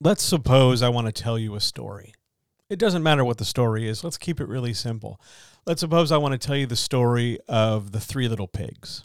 let's suppose I want to tell you a story. It doesn't matter what the story is. Let's keep it really simple. Let's suppose I want to tell you the story of the three little pigs.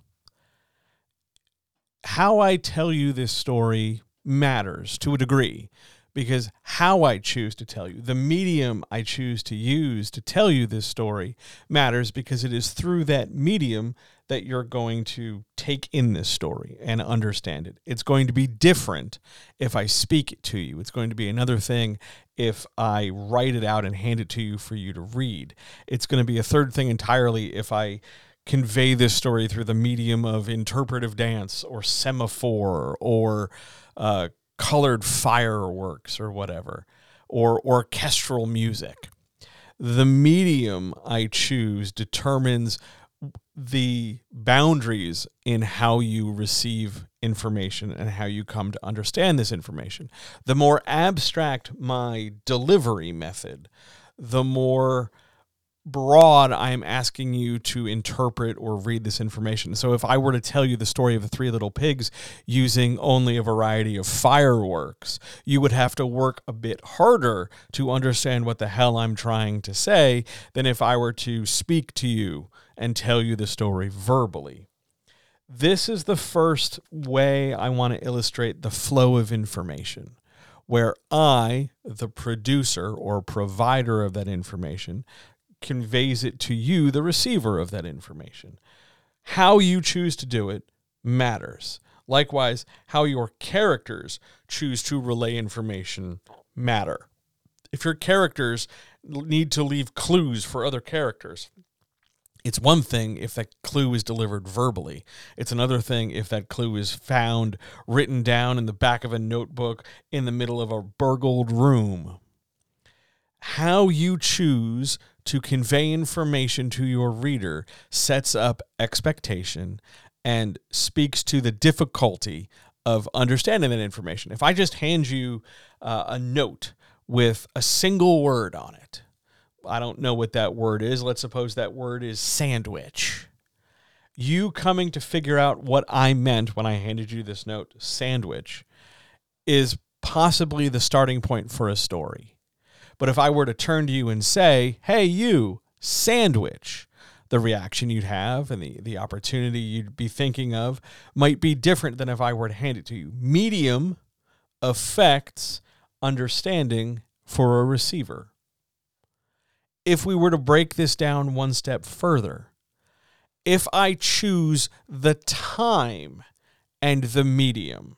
How I tell you this story matters to a degree because how I choose to tell you, the medium I choose to use to tell you this story matters because it is through that medium that you're going to take in this story and understand it. It's going to be different if I speak it to you. It's going to be another thing if I write it out and hand it to you for you to read. It's going to be a third thing entirely if I convey this story through the medium of interpretive dance or semaphore or uh, colored fireworks or whatever, or orchestral music. The medium I choose determines the boundaries in how you receive information and how you come to understand this information. The more abstract my delivery method, the more broad I am asking you to interpret or read this information. So if I were to tell you the story of the three little pigs using only a variety of fireworks, you would have to work a bit harder to understand what the hell I'm trying to say than if I were to speak to you and tell you the story verbally. This is the first way I want to illustrate the flow of information, where I, the producer or provider of that information, conveys it to you, the receiver of that information. How you choose to do it matters. Likewise, how your characters choose to relay information matter. If your characters need to leave clues for other characters, it's one thing if that clue is delivered verbally. It's another thing if that clue is found written down in the back of a notebook in the middle of a burgled room. How you choose to convey information to your reader sets up expectation and speaks to the difficulty of understanding that information. If I just hand you uh, a note with a single word on it, I don't know what that word is. Let's suppose that word is sandwich. You coming to figure out what I meant when I handed you this note, sandwich, is possibly the starting point for a story. But if I were to turn to you and say, hey, you, sandwich, the reaction you'd have and the, the opportunity you'd be thinking of might be different than if I were to hand it to you. Medium affects understanding for a receiver if we were to break this down one step further, if I choose the time and the medium,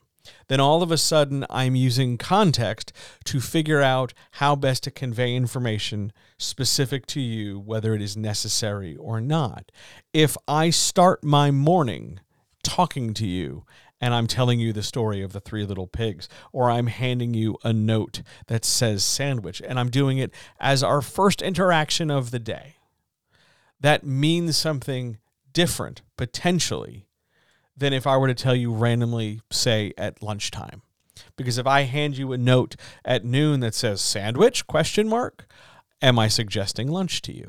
then all of a sudden I'm using context to figure out how best to convey information specific to you, whether it is necessary or not. If I start my morning talking to you and I'm telling you the story of the three little pigs, or I'm handing you a note that says sandwich, and I'm doing it as our first interaction of the day. That means something different, potentially, than if I were to tell you randomly, say, at lunchtime. Because if I hand you a note at noon that says sandwich, question mark, am I suggesting lunch to you?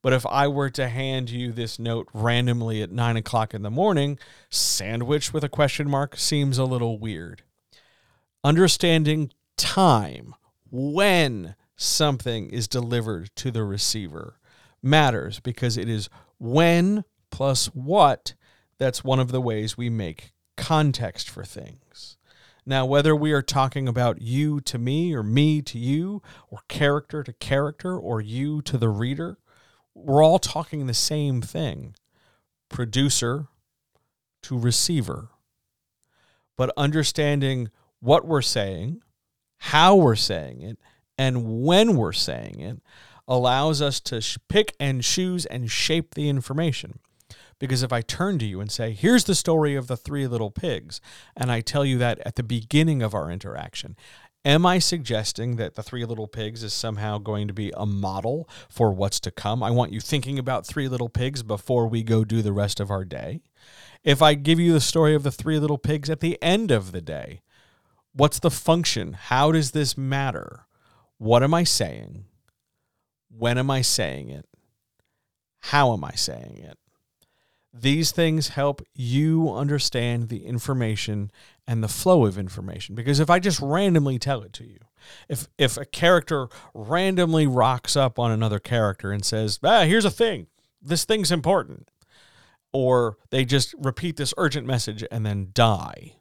But if I were to hand you this note randomly at nine o'clock in the morning, sandwich with a question mark seems a little weird. Understanding time, when something is delivered to the receiver, matters because it is when plus what that's one of the ways we make context for things. Now, whether we are talking about you to me or me to you, or character to character, or you to the reader, we're all talking the same thing producer to receiver. But understanding what we're saying, how we're saying it, and when we're saying it allows us to pick and choose and shape the information. Because if I turn to you and say, here's the story of the three little pigs, and I tell you that at the beginning of our interaction, Am I suggesting that the Three Little Pigs is somehow going to be a model for what's to come? I want you thinking about Three Little Pigs before we go do the rest of our day. If I give you the story of the Three Little Pigs at the end of the day, what's the function? How does this matter? What am I saying? When am I saying it? How am I saying it? These things help you understand the information and the flow of information. Because if I just randomly tell it to you, if if a character randomly rocks up on another character and says, "Ah, here's a thing. This thing's important." Or they just repeat this urgent message and then die.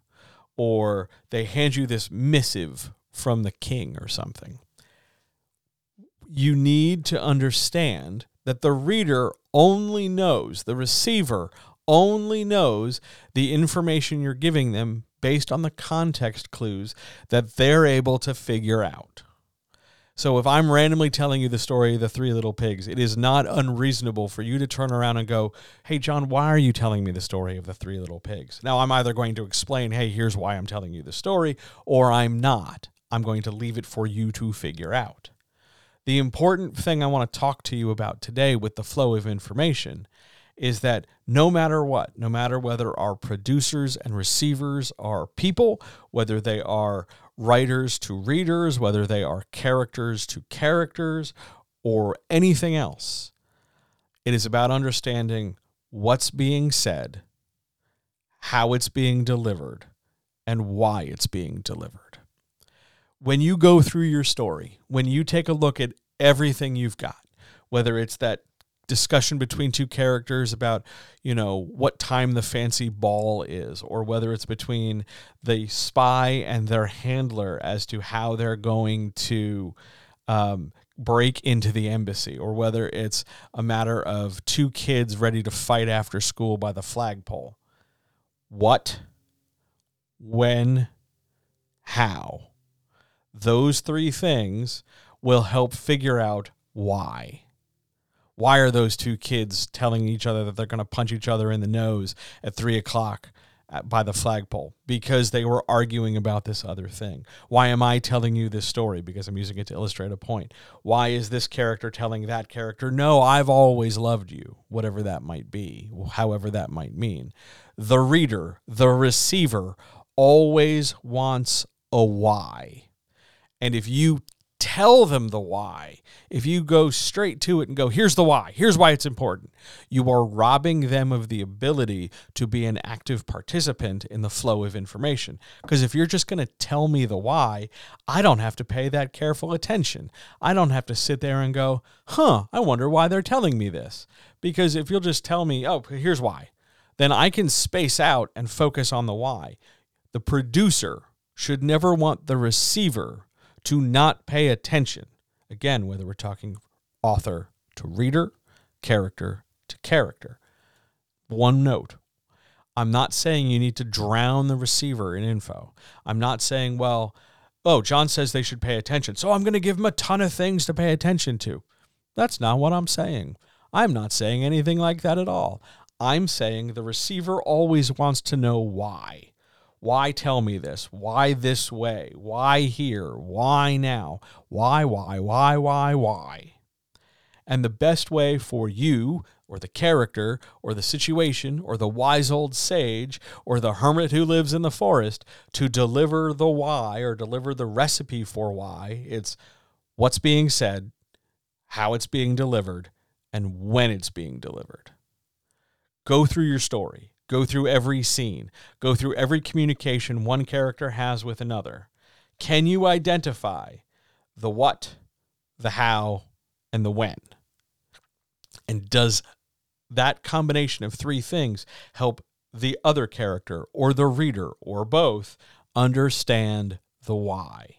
Or they hand you this missive from the king or something. You need to understand that the reader only knows, the receiver only knows the information you're giving them based on the context clues that they're able to figure out. So if I'm randomly telling you the story of the three little pigs, it is not unreasonable for you to turn around and go, Hey, John, why are you telling me the story of the three little pigs? Now, I'm either going to explain, Hey, here's why I'm telling you the story, or I'm not. I'm going to leave it for you to figure out. The important thing I want to talk to you about today with the flow of information is that no matter what, no matter whether our producers and receivers are people, whether they are writers to readers, whether they are characters to characters, or anything else, it is about understanding what's being said, how it's being delivered, and why it's being delivered. When you go through your story, when you take a look at everything you've got, whether it's that discussion between two characters about you know what time the fancy ball is or whether it's between the spy and their handler as to how they're going to um, break into the embassy or whether it's a matter of two kids ready to fight after school by the flagpole. What when how those three things will help figure out why why are those two kids telling each other that they're going to punch each other in the nose at three o'clock by the flagpole? Because they were arguing about this other thing. Why am I telling you this story? Because I'm using it to illustrate a point. Why is this character telling that character, no, I've always loved you, whatever that might be, however that might mean? The reader, the receiver, always wants a why. And if you tell them the why. If you go straight to it and go, here's the why, here's why it's important, you are robbing them of the ability to be an active participant in the flow of information. Because if you're just going to tell me the why, I don't have to pay that careful attention. I don't have to sit there and go, huh, I wonder why they're telling me this. Because if you'll just tell me, oh, here's why, then I can space out and focus on the why. The producer should never want the receiver to not pay attention. Again, whether we're talking author to reader, character to character. One note I'm not saying you need to drown the receiver in info. I'm not saying, well, oh, John says they should pay attention, so I'm going to give him a ton of things to pay attention to. That's not what I'm saying. I'm not saying anything like that at all. I'm saying the receiver always wants to know why. Why tell me this? Why this way? Why here? Why now? Why, why, why, why, why? And the best way for you, or the character, or the situation, or the wise old sage, or the hermit who lives in the forest to deliver the why or deliver the recipe for why, it's what's being said, how it's being delivered, and when it's being delivered. Go through your story Go through every scene, go through every communication one character has with another. Can you identify the what, the how, and the when? And does that combination of three things help the other character or the reader or both understand the why?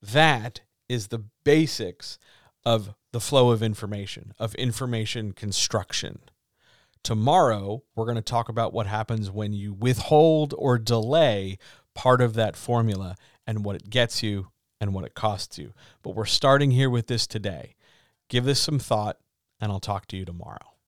That is the basics of the flow of information, of information construction. Tomorrow, we're going to talk about what happens when you withhold or delay part of that formula and what it gets you and what it costs you. But we're starting here with this today. Give this some thought, and I'll talk to you tomorrow.